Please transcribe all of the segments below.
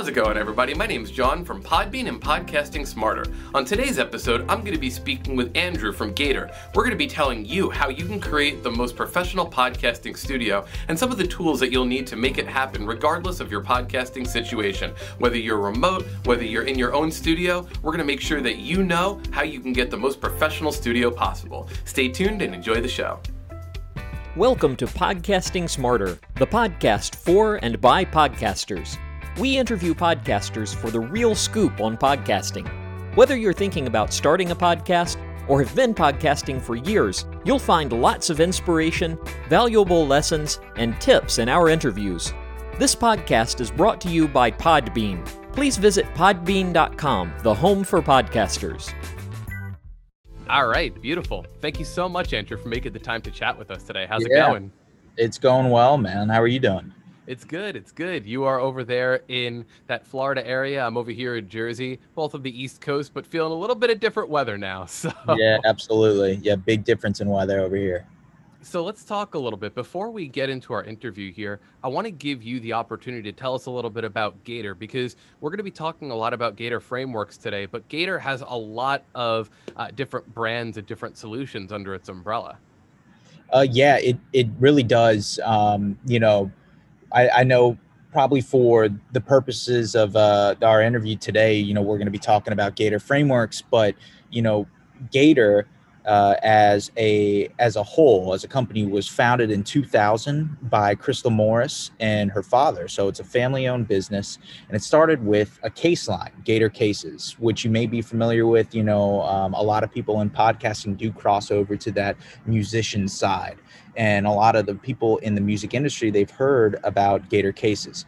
How's it going, everybody? My name's John from Podbean and Podcasting Smarter. On today's episode, I'm going to be speaking with Andrew from Gator. We're going to be telling you how you can create the most professional podcasting studio and some of the tools that you'll need to make it happen, regardless of your podcasting situation. Whether you're remote, whether you're in your own studio, we're going to make sure that you know how you can get the most professional studio possible. Stay tuned and enjoy the show. Welcome to Podcasting Smarter, the podcast for and by podcasters. We interview podcasters for the real scoop on podcasting. Whether you're thinking about starting a podcast or have been podcasting for years, you'll find lots of inspiration, valuable lessons, and tips in our interviews. This podcast is brought to you by Podbean. Please visit podbean.com, the home for podcasters. All right, beautiful. Thank you so much, Andrew, for making the time to chat with us today. How's Yeah. it going? It's going well, man. How are you doing? It's good. It's good. You are over there in that Florida area. I'm over here in Jersey, both of the East Coast, but feeling a little bit of different weather now. So, Yeah, absolutely. Yeah, big difference in weather over here. so let's talk a little bit before we get into our interview here. I want to give you the opportunity to tell us a little bit about Gator because we're going to be talking a lot about Gator frameworks today. But Gator has a lot of uh, different brands and different solutions under its umbrella. Uh, yeah, it it really does. Um, you know, I, I know probably for the purposes of uh, our interview today, you know, we're going to be talking about Gator frameworks, but you know, Gator uh, as a as a whole, as a company, was founded in 2000 by Crystal Morris and her father. So it's a family-owned business, and it started with a case line, Gator Cases, which you may be familiar with. You know, um, a lot of people in podcasting do cross over to that musician side and a lot of the people in the music industry they've heard about gator cases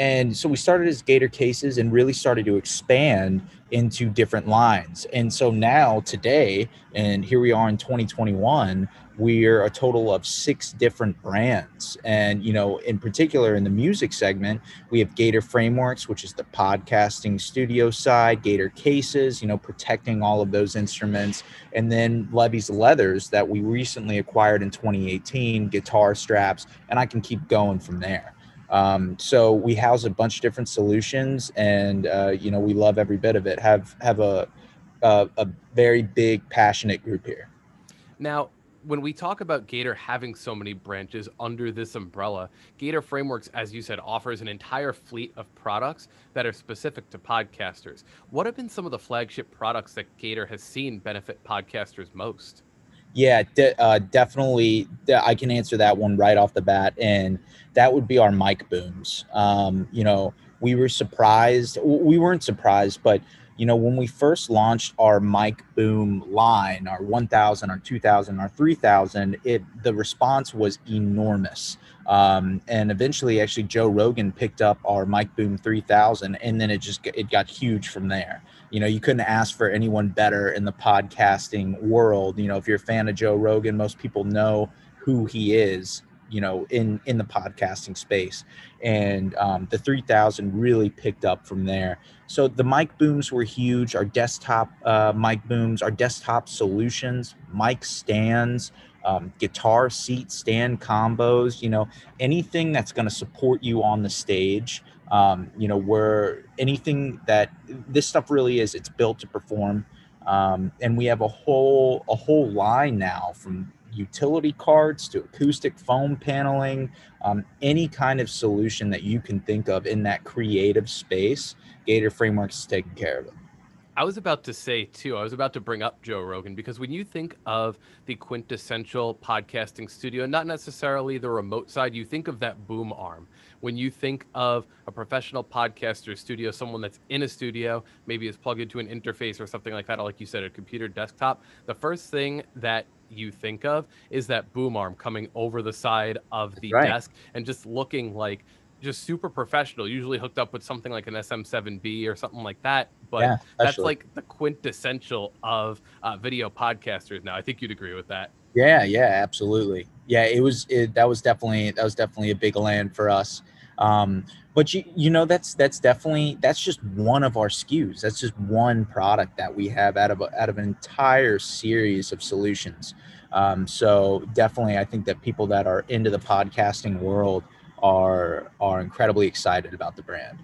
and so we started as gator cases and really started to expand into different lines and so now today and here we are in 2021 we're a total of six different brands and you know in particular in the music segment we have gator frameworks which is the podcasting studio side gator cases you know protecting all of those instruments and then Levy's leathers that we recently acquired in 2018, guitar straps, and I can keep going from there. Um, so we house a bunch of different solutions, and uh, you know we love every bit of it. Have have a a, a very big, passionate group here. Now, when we talk about Gator having so many branches under this umbrella, Gator Frameworks, as you said, offers an entire fleet of products that are specific to podcasters. What have been some of the flagship products that Gator has seen benefit podcasters most? Yeah, de- uh, definitely. de- I can answer that one right off the bat, and that would be our mic booms. Um, you know, we were surprised. We weren't surprised, but you know, when we first launched our mic boom line, our 1000, our 2000, our 3000, it the response was enormous. Um, and eventually, actually, Joe Rogan picked up our mic boom 3000, and then it just it got huge from there you know you couldn't ask for anyone better in the podcasting world. You know if you're a fan of joe rogan most people know who he is you know in in the podcasting space. And um, the 3000 really picked up from there. So the mic booms were huge. Our desktop uh, mic booms our desktop solutions mic stands um, guitar seat stand combos you know anything that's going to support you on the stage um, you know where anything that this stuff really is it's built to perform um, and we have a whole a whole line now from utility cards to acoustic foam paneling um, any kind of solution that you can think of in that creative space gator frameworks is taking care of it I was about to say too, I was about to bring up Joe Rogan because when you think of the quintessential podcasting studio, not necessarily the remote side, you think of that boom arm. When you think of a professional podcaster studio, someone that's in a studio, maybe is plugged into an interface or something like that, or like you said, a computer desktop, the first thing that you think of is that boom arm coming over the side of the right. desk and just looking like just super professional, usually hooked up with something like an SM7B or something like that. But Yeah, that's like the quintessential of uh, video podcasters now. I think you'd agree with that. Yeah, yeah, absolutely. Yeah, it was it, that was definitely that was definitely a big land for us. Um, but you you know that's that's definitely that's just one of our SKUs. That's just one product that we have out of a, out of an entire series of solutions. Um, so definitely, I think that people that are into the podcasting world are are incredibly excited about the brand.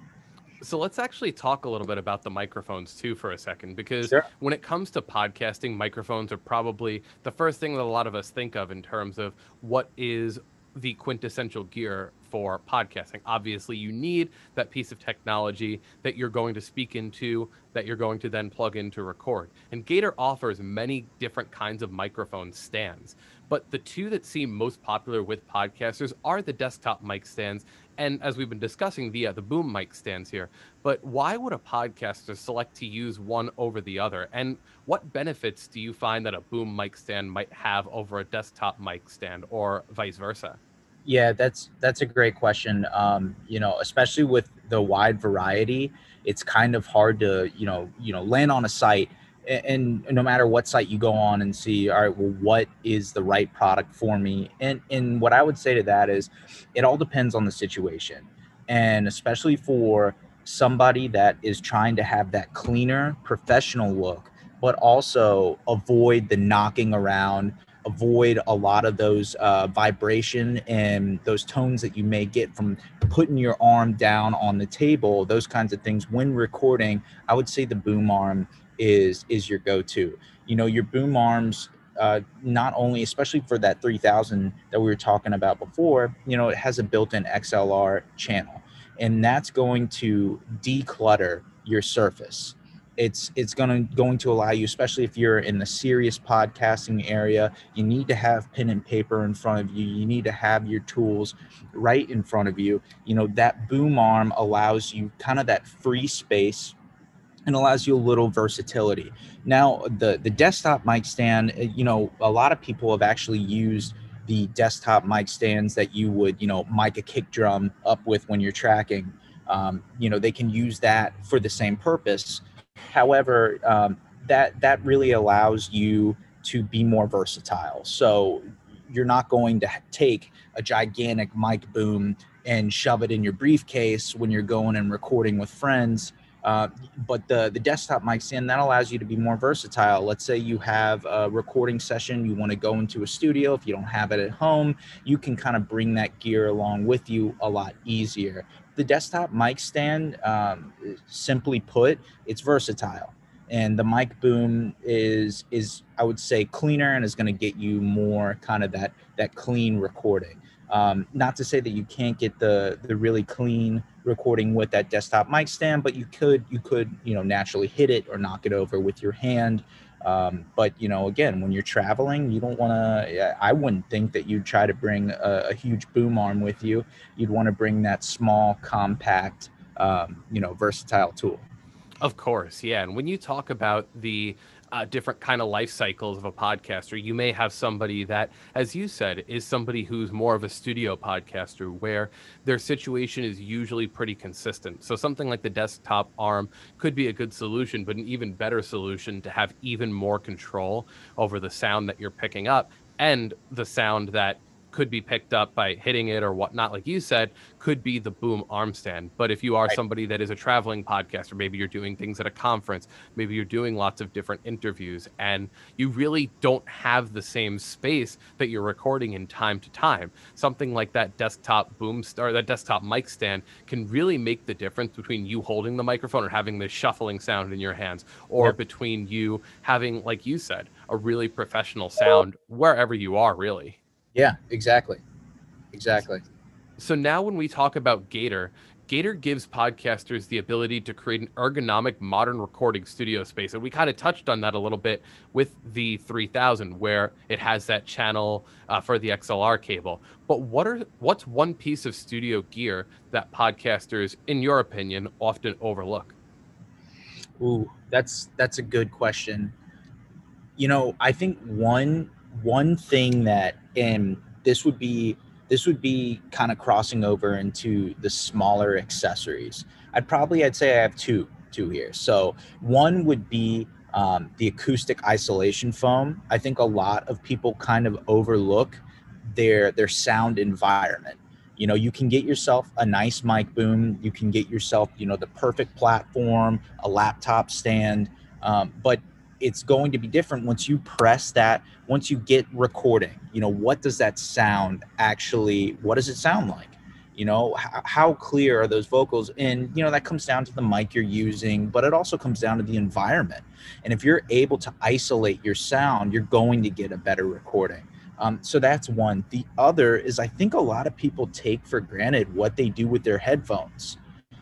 So let's actually talk a little bit about the microphones too for a second, because Sure. when it comes to podcasting, microphones are probably the first thing that a lot of us think of in terms of what is the quintessential gear for podcasting. Obviously, you need that piece of technology that you're going to speak into, that you're going to then plug in to record. And Gator offers many different kinds of microphone stands. But the two that seem most popular with podcasters are the desktop mic stands and as we've been discussing the uh, the boom mic stands here but why would a podcaster select to use one over the other and what benefits do you find that a boom mic stand might have over a desktop mic stand or vice versa Yeah, that's that's a great question. Um, you know, especially with the wide variety, it's kind of hard to you know you know land on a site, a- and, no matter what site you go on and see, all right, well, what is the right product for me? And and what I would say to that is, it all depends on the situation, and especially for somebody that is trying to have that cleaner, professional look, but also avoid the knocking around avoid a lot of those uh, vibration and those tones that you may get from putting your arm down on the table those kinds of things. When recording i would say the boom arm is is your go-to. You know your boom arms uh, not only especially for that 3000 that we were talking about before you know it has a built-in xlr channel and that's going to declutter your surface it's it's going to going to allow you especially if you're in the serious podcasting area you need to have pen and paper in front of you you need to have your tools right in front of you. You know that boom arm allows you kind of that free space and allows you a little versatility. Now the the desktop mic stand uh, you know a lot of people have actually used the desktop mic stands that you would you know mic a kick drum up with when you're tracking. Um, you know they can use that for the same purpose However, um, that that really allows you to be more versatile. So you're not going to take a gigantic mic boom and shove it in your briefcase when you're going and recording with friends. Uh, but the the desktop mic stand that allows you to be more versatile. Let's say you have a recording session, you want to go into a studio. If you don't have it at home, you can kind of bring that gear along with you a lot easier the desktop mic stand, um, simply put, it's versatile, and the mic boom is is I would say cleaner and is going to get you more kind of that that clean recording. Um, not to say that you can't get the the really clean recording with that desktop mic stand, but you could you could you know naturally hit it or knock it over with your hand. Um, but you know, again, when you're traveling, you don't want to. I wouldn't think that you'd try to bring a, a huge boom arm with you. You'd want to bring that small, compact, um, you know, versatile tool. Of course, yeah. And when you talk about the uh, different kind of life cycles of a podcaster, you may have somebody that, as you said, is somebody who's more of a studio podcaster, where their situation is usually pretty consistent. So something like the desktop arm could be a good solution, but an even better solution to have even more control over the sound that you're picking up and the sound that could be picked up by hitting it or whatnot, like you said, could be the boom arm stand. But if you are Right. somebody that is a traveling podcaster, maybe you're doing things at a conference, maybe you're doing lots of different interviews, and you really don't have the same space that you're recording in time to time. Something like that desktop boom or that desktop mic stand can really make the difference between you holding the microphone or having this shuffling sound in your hands, or Yep. between you having, like you said, a really professional sound wherever you are, really. Yeah, exactly, exactly. So now when we talk about Gator, Gator gives podcasters the ability to create an ergonomic modern recording studio space. And we kind of touched on that a little bit with the 3000 where it has that channel uh, for the XLR cable. But what are what's one piece of studio gear that podcasters in your opinion often overlook? Ooh, that's that's a good question. You know, I think one one thing that and this would be this would be kind of crossing over into the smaller accessories. I'd probably I'd say I have two two here. So one would be um, the acoustic isolation foam. I think a lot of people kind of overlook their their sound environment. You know, you can get yourself a nice mic boom. You can get yourself, you know, the perfect platform, a laptop stand, um, but it's going to be different once you press that. Once you get recording, you know, what does that sound actually? What does it sound like? you know h- how clear are those vocals and you know that comes down to the mic you're using but it also comes down to the environment and if you're able to isolate your sound you're going to get a better recording um, so that's one the other is i think a lot of people take for granted what they do with their headphones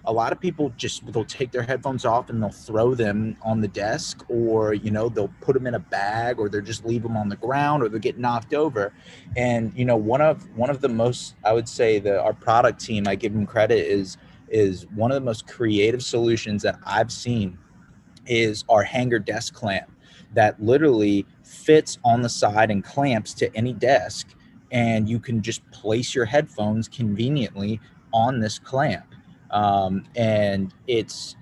a lot of people just they'll take their headphones off and they'll throw them on the desk or you know they'll put them in a bag or they'll just leave them on the ground or they'll get knocked over. And you know one of one of the most i would say that our product team i give them credit is is one of the most creative solutions that i've seen is our hanger desk clamp that literally fits on the side and clamps to any desk. And you can just place your headphones conveniently on this clamp um, and it's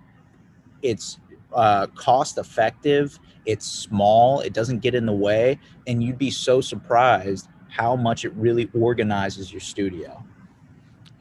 it's uh, cost effective it's small it doesn't get in the way and you'd be so surprised how much it really organizes your studio.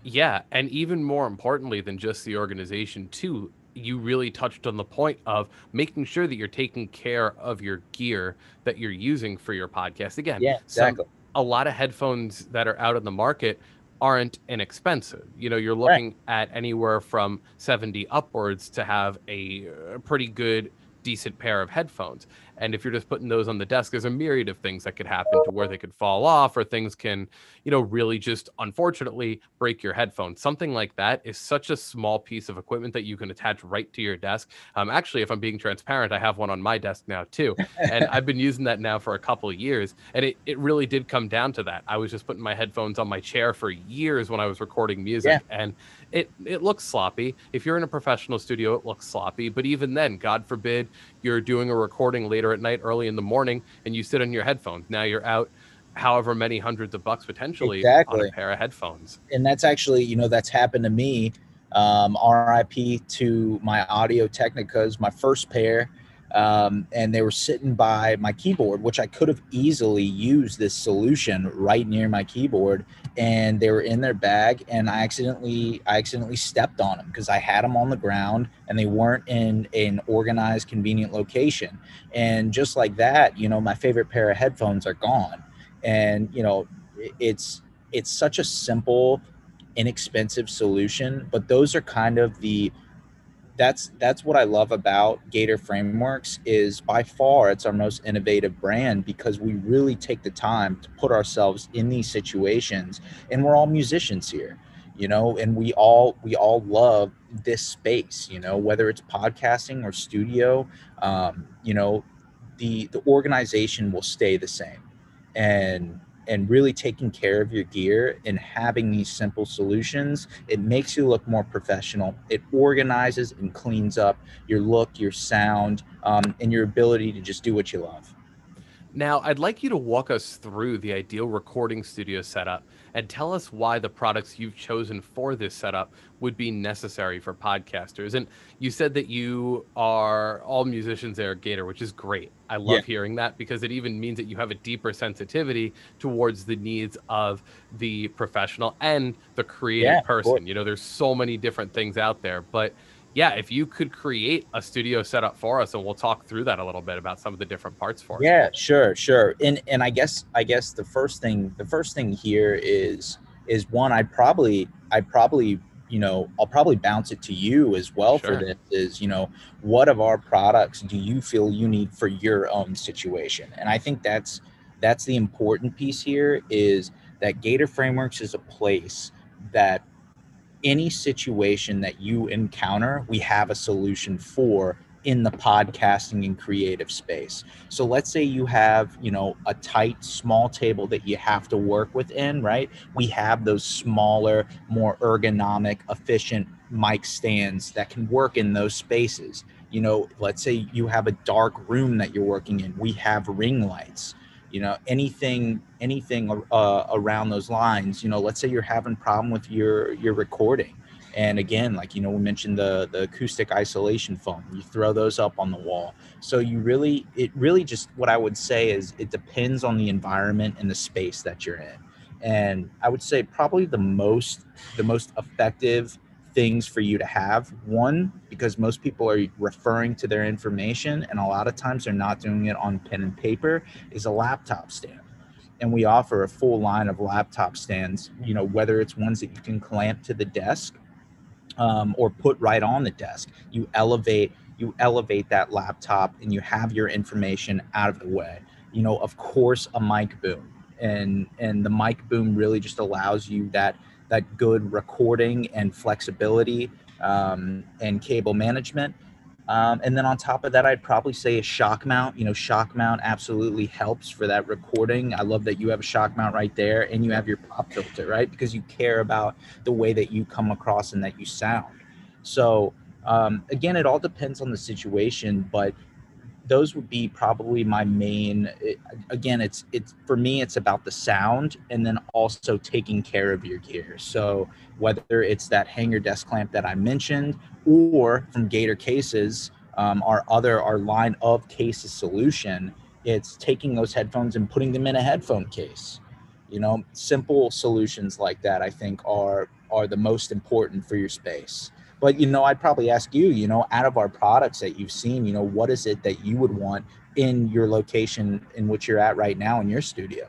Yeah and even more importantly than just the organization too you really touched on the point of making sure that you're taking care of your gear that you're using for your podcast. Again yeah exactly. some, a lot of headphones that are out in the market aren't inexpensive. You know, you're looking right. at anywhere from 70 upwards to have a, a pretty good decent pair of headphones. And if you're just putting those on the desk, there's a myriad of things that could happen to where they could fall off or things can, you know, really just unfortunately break your headphones. Something like that is such a small piece of equipment that you can attach right to your desk. Um, actually, if I'm being transparent, I have one on my desk now too. And I've been using that now for a couple of years. And it, it really did come down to that. I was just putting my headphones on my chair for years when I was recording music. Yeah. And it it looks sloppy. If you're in a professional studio, it looks sloppy. But even then, God forbid you're doing a recording later at night, early in the morning, and you sit on your headphones. Now you're out however many hundreds of bucks potentially exactly. on a pair of headphones. And that's actually, you know, that's happened to me. Um, RIP to my Audio Technicas, my first pair um, and they were sitting by my keyboard, which I could have easily used this solution right near my keyboard, and they were in their bag, and I accidentally I accidentally stepped on them because I had them on the ground and they weren't in an organized, convenient location, and just like that, you know, my favorite pair of headphones are gone, and you know, it's it's such a simple inexpensive solution but those are kind of the that's that's what I love about Gator Frameworks is by far it's our most innovative brand because we really take the time to put ourselves in these situations and we're all musicians here you know and we all we all love this space you know whether it's podcasting or studio um, you know the the organization will stay the same. And and really taking care of your gear and having these simple solutions, it makes you look more professional. It organizes and cleans up your look, your sound, um, and your ability to just do what you love. Now, I'd like you to walk us through the ideal recording studio setup and tell us why the products you've chosen for this setup would be necessary for podcasters. And you said that you are all musicians there at Gator, which is great. I love yeah. hearing that because it even means that you have a deeper sensitivity towards the needs of the professional and the creative yeah, person. You know, there's so many different things out there, but yeah, if you could create a studio setup for us, and we'll talk through that a little bit about some of the different parts for us. Yeah, sure, sure. And and I guess I guess the first thing the first thing here is is one I'd probably I'd probably you know I'll probably bounce it to you as well sure. for this is you know what of our products do you feel you need for your own situation and I think that's that's the important piece here is that Gator Frameworks is a place that any situation that you encounter, we have a solution for in the podcasting and creative space. So let's say you have, you know, a tight small table that you have to work within, right? We have those smaller, more ergonomic, efficient mic stands that can work in those spaces. You know, let's say you have a dark room that you're working in. We have ring lights you know anything anything uh, around those lines you know let's say you're having problem with your your recording. And again like you know we mentioned the the acoustic isolation foam you throw those up on the wall. So you really it really just what i would say is it depends on the environment and the space that you're in. And i would say probably the most the most effective things for you to have. One, because most people are referring to their information, and a lot of times they're not doing it on pen and paper, is a laptop stand. and we offer a full line of laptop stands. You know, whether it's ones that you can clamp to the desk um, or put right on the desk, you elevate you elevate that laptop and you have your information out of the way. You know, of course, a mic boom, and and the mic boom really just allows you that that good recording and flexibility um, and cable management um, and then on top of that, I'd probably say a shock mount. You know, shock mount absolutely helps for that recording. I love that you have a shock mount right there and you have your pop filter, right? Because you care about the way that you come across and that you sound. So, um, again, it all depends on the situation, but those would be probably my main it, again it's it's for me it's about the sound and then also taking care of your gear. So whether it's that hanger desk clamp that i mentioned or from gator cases um, our other our line of cases solution it's taking those headphones and putting them in a headphone case. You know simple solutions like that i think are are the most important for your space but you know, I'd probably ask you, you know, out of our products that you've seen, you know, what is it that you would want in your location in which you're at right now in your studio?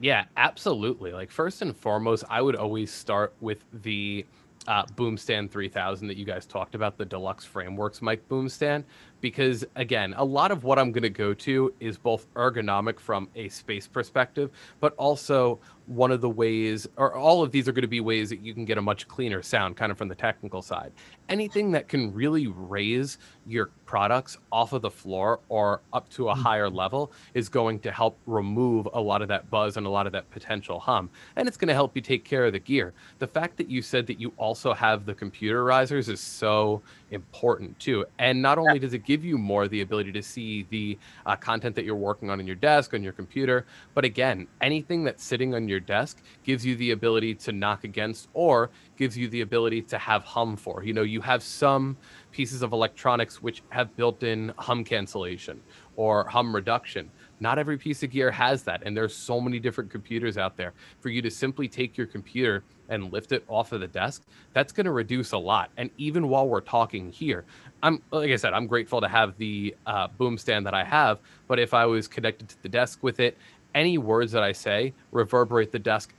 Yeah, absolutely. Like first and foremost, I would always start with the uh, Boomstand 3000 that you guys talked about, the Deluxe Frameworks mic Boomstand, because again, a lot of what I'm going to go to is both ergonomic from a space perspective, but also one of the ways, or all of these are going to be ways that you can get a much cleaner sound, kind of from the technical side. Anything that can really raise your products off of the floor or up to a hmm. higher level is going to help remove a lot of that buzz and a lot of that potential hum. And it's going to help you take care of the gear. The fact that you said that you also have the computer risers is so important too. And not only does it give you more the ability to see the uh, content that you're working on in your desk, on your computer, but again, anything that's sitting on your desk gives you the ability to knock against or gives you the ability to have hum for. You know, you have some pieces of electronics which have built in hum cancellation or hum reduction. Not every piece of gear has that. And there's so many different computers out there. For you to simply take your computer and lift it off of the desk, that's going to reduce a lot. And even while we're talking here, I'm like I said, I'm grateful to have the uh, boom stand that I have. But if I was connected to the desk with it, any words that I say reverberate the desk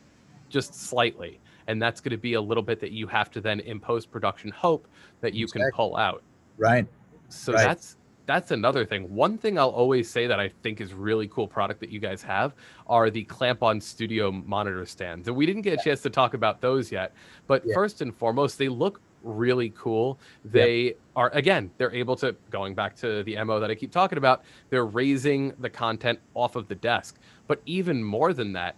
just slightly. And that's going to be a little bit that you have to then in post production hope that you exactly. can pull out. Right. So right. that's that's another thing. One thing I'll always say that I think is really cool product that you guys have are the clamp on studio monitor stands. And we didn't get a chance to talk about those yet, but yeah. first and foremost, they look really cool. They yep. are again, they're able to going back to the MO that I keep talking about, they're raising the content off of the desk. But even more than that,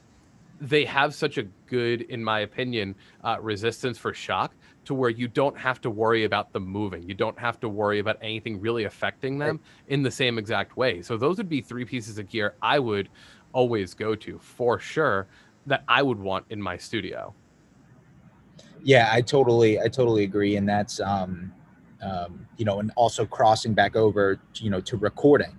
they have such a good, in my opinion, uh, resistance for shock to where you don't have to worry about them moving. You don't have to worry about anything really affecting them right. in the same exact way. So those would be three pieces of gear I would always go to for sure that I would want in my studio. Yeah, I totally, I totally agree, and that's, um, um, you know, and also crossing back over, you know, to recording,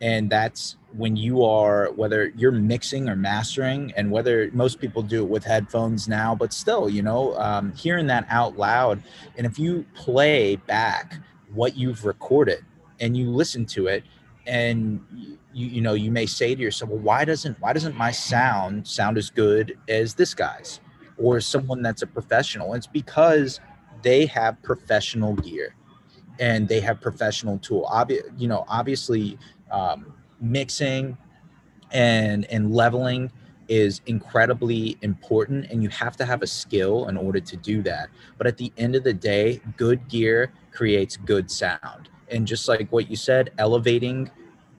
and that's when you are whether you're mixing or mastering and whether most people do it with headphones now but still you know um, hearing that out loud and if you play back what you've recorded and you listen to it and you you know you may say to yourself well why doesn't why doesn't my sound sound as good as this guy's or someone that's a professional it's because they have professional gear and they have professional tool. Obvi- you know obviously um, mixing and and leveling is incredibly important and you have to have a skill in order to do that. But at the end of the day good gear creates good sound. And just like what you said elevating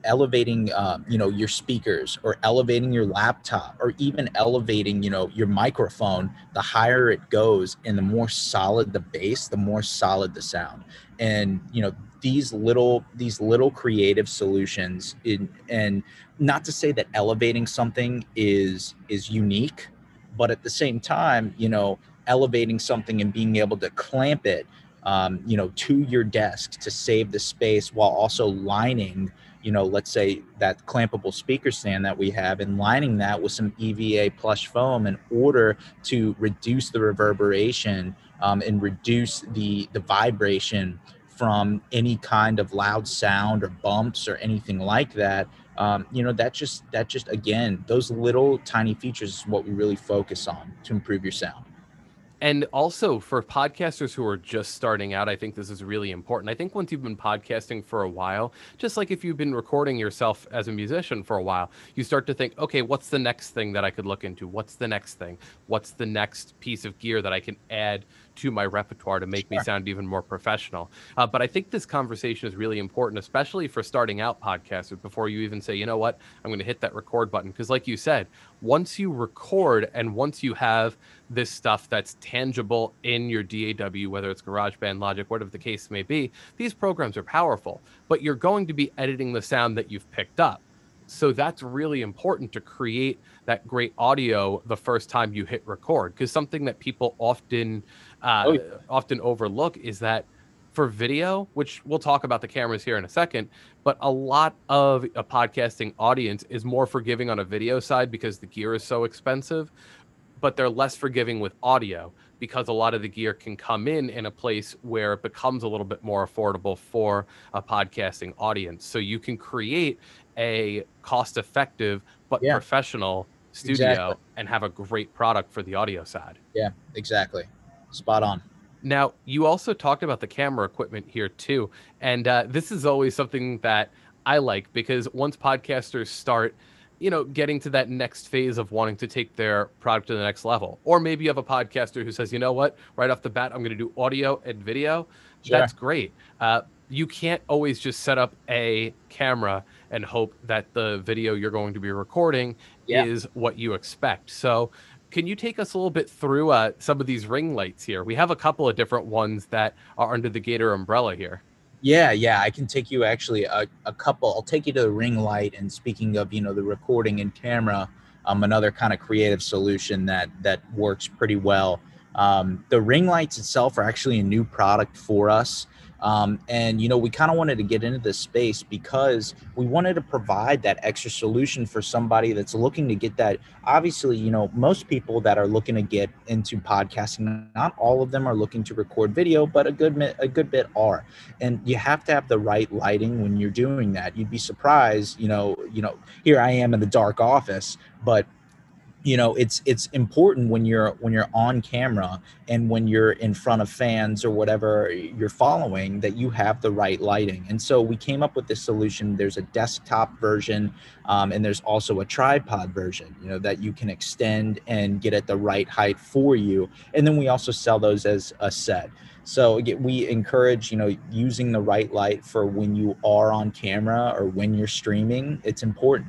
elevating um, you know your speakers or elevating your laptop or even elevating you know your microphone the higher it goes and the more solid the bass the more solid the sound. And you know these little these little creative solutions in and not to say that elevating something is is unique but at the same time you know elevating something and being able to clamp it um, you know to your desk to save the space while also lining you know, let's say that clampable speaker stand that we have and lining that with some EVA plush foam in order to reduce the reverberation um, and reduce the, the vibration from any kind of loud sound or bumps or anything like that. um, you know that just that just again those little tiny features is what we really focus on to improve your sound and also for podcasters who are just starting out, I think this is really important. I think once you've been podcasting for a while, just like if you've been recording yourself as a musician for a while, you start to think, okay, what's the next thing that I could look into? What's the next thing? What's the next piece of gear that I can add to my repertoire to make sure. me sound even more professional? Uh, but I think this conversation is really important, especially for starting out podcasters before you even say, you know what, I'm going to hit that record button. Because, like you said, once you record and once you have this stuff that's tangible in your DAW, whether it's GarageBand, Logic, whatever the case may be, these programs are powerful, but you're going to be editing the sound that you've picked up. So that's really important to create that great audio the first time you hit record. Because something that people often uh, oh, yeah. often overlook is that for video, which we'll talk about the cameras here in a second, but a lot of a podcasting audience is more forgiving on a video side because the gear is so expensive but they're less forgiving with audio because a lot of the gear can come in in a place where it becomes a little bit more affordable for a podcasting audience. So you can create a cost effective but yeah. professional studio exactly. and have a great product for the audio side. Yeah, exactly. Spot on. Now, you also talked about the camera equipment here too. And uh, this is always something that I like because once podcasters start you know, getting to that next phase of wanting to take their product to the next level. Or maybe you have a podcaster who says, you know what, right off the bat, I'm going to do audio and video. Sure. That's great. Uh, you can't always just set up a camera and hope that the video you're going to be recording yeah. is what you expect. So, can you take us a little bit through uh, some of these ring lights here? We have a couple of different ones that are under the Gator umbrella here. Yeah, yeah, I can take you actually a, a couple. I'll take you to the ring light. And speaking of, you know, the recording and camera, um, another kind of creative solution that that works pretty well. Um, the ring lights itself are actually a new product for us. Um, and you know, we kind of wanted to get into this space because we wanted to provide that extra solution for somebody that's looking to get that. Obviously, you know, most people that are looking to get into podcasting, not all of them are looking to record video, but a good a good bit are. And you have to have the right lighting when you're doing that. You'd be surprised, you know, you know, here I am in the dark office, but you know it's it's important when you're when you're on camera and when you're in front of fans or whatever you're following that you have the right lighting. And so we came up with this solution. There's a desktop version um, and there's also a tripod version you know that you can extend and get at the right height for you. And then we also sell those as a set. So we encourage you know using the right light for when you are on camera or when you're streaming it's important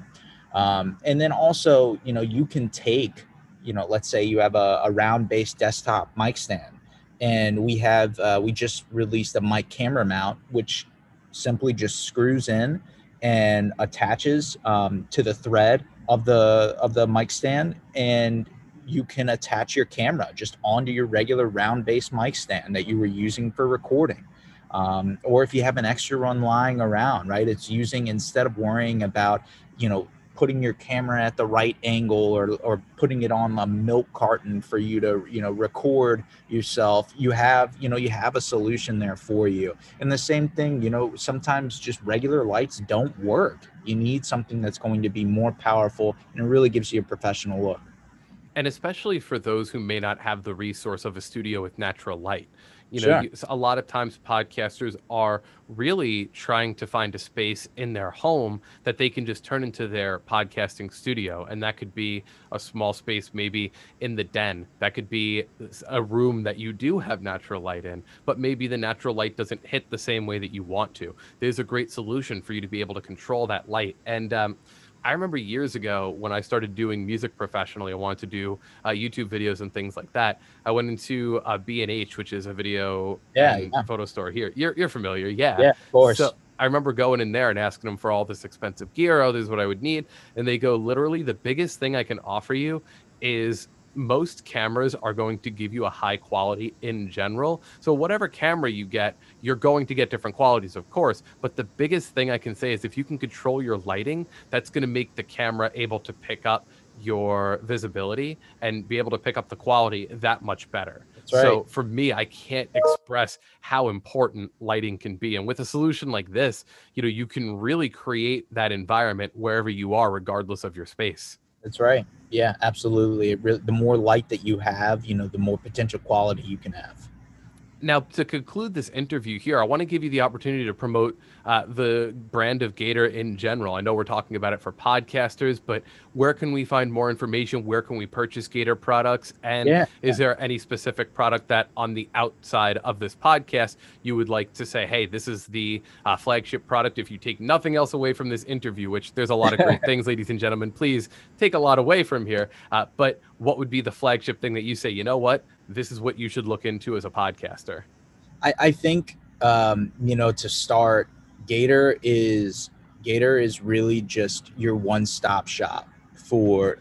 um, and then also, you know, you can take, you know, let's say you have a, a round based desktop mic stand, and we have uh, we just released a mic camera mount, which simply just screws in and attaches um, to the thread of the of the mic stand, and you can attach your camera just onto your regular round base mic stand that you were using for recording. Um, or if you have an extra one lying around, right? It's using instead of worrying about, you know, putting your camera at the right angle or, or putting it on a milk carton for you to you know record yourself you have you know you have a solution there for you. And the same thing you know sometimes just regular lights don't work. You need something that's going to be more powerful and it really gives you a professional look. And especially for those who may not have the resource of a studio with natural light you know, sure. a lot of times podcasters are really trying to find a space in their home that they can just turn into their podcasting studio. And that could be a small space, maybe in the den. That could be a room that you do have natural light in, but maybe the natural light doesn't hit the same way that you want to. There's a great solution for you to be able to control that light. And, um, I remember years ago when I started doing music professionally, I wanted to do uh, YouTube videos and things like that. I went into uh, B&H, which is a video yeah, yeah. photo store here. You're, you're familiar. Yeah. Yeah, of course. So I remember going in there and asking them for all this expensive gear. Oh, this is what I would need. And they go, literally, the biggest thing I can offer you is most cameras are going to give you a high quality in general. So whatever camera you get, you're going to get different qualities, of course. But the biggest thing I can say is if you can control your lighting, that's going to make the camera able to pick up your visibility and be able to pick up the quality that much better. Right. So for me, I can't express how important lighting can be. And with a solution like this, you know, you can really create that environment wherever you are, regardless of your space. That's right. Yeah, absolutely. It really, the more light that you have, you know, the more potential quality you can have. Now, to conclude this interview here, I want to give you the opportunity to promote uh, the brand of Gator in general. I know we're talking about it for podcasters, but where can we find more information? Where can we purchase Gator products? And Yeah. is there any specific product that on the outside of this podcast you would like to say, hey, this is the uh, flagship product? If you take nothing else away from this interview, which there's a lot of great things, ladies and gentlemen, please take a lot away from here. Uh, but what would be the flagship thing that you say, you know what? This is what you should look into as a podcaster? I, I think um, you know to start, Gator is Gator is really just your one-stop shop for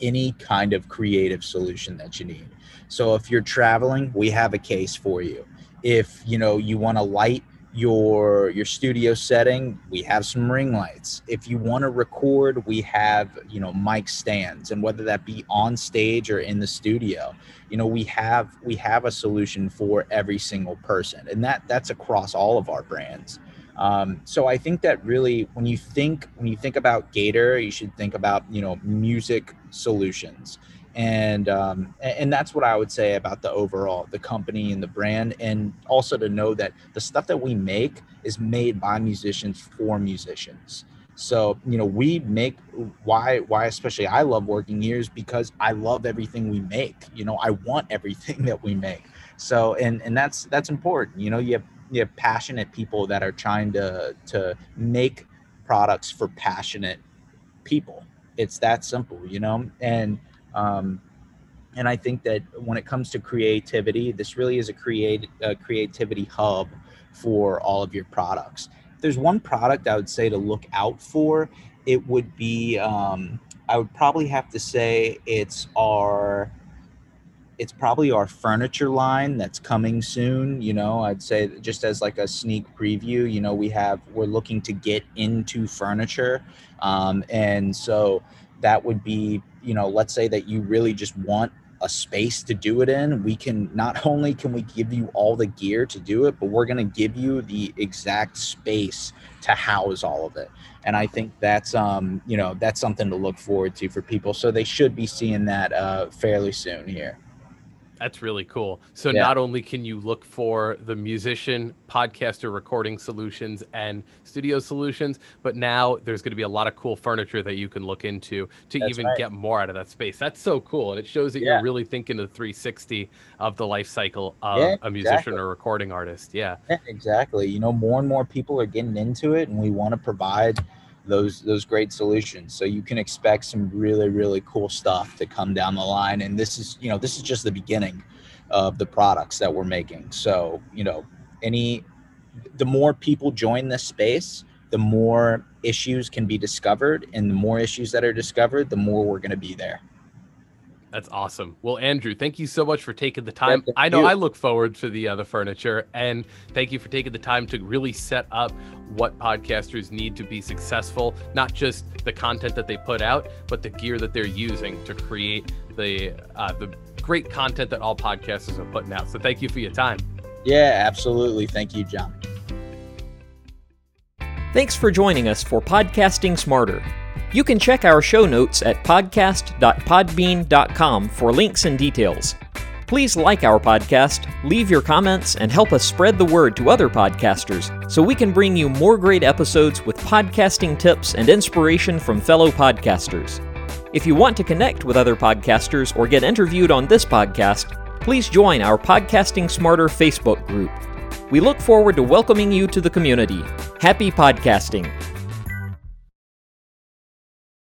any kind of creative solution that you need. So if you're traveling, we have a case for you. If you know you want to light your your studio setting, we have some ring lights. If you want to record, we have you know mic stands, and whether that be on stage or in the studio, you know we have we have a solution for every single person, and that that's across all of our brands. Um, so I think that really, when you think when you think about Gator, you should think about you know music solutions, and um, and that's what I would say about the overall the company and the brand, and also to know that the stuff that we make is made by musicians for musicians. So you know we make why why especially I love working here is because I love everything we make. You know I want everything that we make. So and and that's that's important. You know you have you have passionate people that are trying to to make products for passionate people. It's that simple, you know. And um, and I think that when it comes to creativity, this really is a create a creativity hub for all of your products. If there's one product I would say to look out for, it would be um, I would probably have to say it's our it's probably our furniture line that's coming soon you know i'd say just as like a sneak preview you know we have we're looking to get into furniture um, and so that would be you know let's say that you really just want a space to do it in we can not only can we give you all the gear to do it but we're going to give you the exact space to house all of it. And i think that's um you know that's something to look forward to for people so they should be seeing that uh fairly soon here That's really cool. So Yeah. not only can you look for the musician, podcaster recording solutions and studio solutions, but now there's going to be a lot of cool furniture that you can look into to That's even right. get more out of that space. That's so cool. And it shows that Yeah. you're really thinking the 360 of the life cycle of Yeah, a musician exactly. or recording artist. Yeah. Yeah, exactly. You know, more and more people are getting into it, and we want to provide those those great solutions. So you can expect some really really cool stuff to come down the line. And this is you know this is just the beginning of the products that we're making. So you know, any the more people join this space, the more issues can be discovered, and the more issues that are discovered, the more we're going to be there. That's awesome. Well, Andrew, thank you so much for taking the time. thank I know you. I look forward to the uh, the furniture, and thank you for taking the time to really set up what podcasters need to be successful. Not just the content that they put out, but the gear that they're using to create the uh, the great content that all podcasters are putting out. So, thank you for your time. Yeah, absolutely. Thank you, John. Thanks for joining us for Podcasting Smarter. You can check our show notes at podcast.podbean.com for links and details. Please like our podcast, leave your comments, and help us spread the word to other podcasters so we can bring you more great episodes with podcasting tips and inspiration from fellow podcasters. If you want to connect with other podcasters or get interviewed on this podcast, please join our Podcasting Smarter Facebook group. We look forward to welcoming you to the community. Happy podcasting!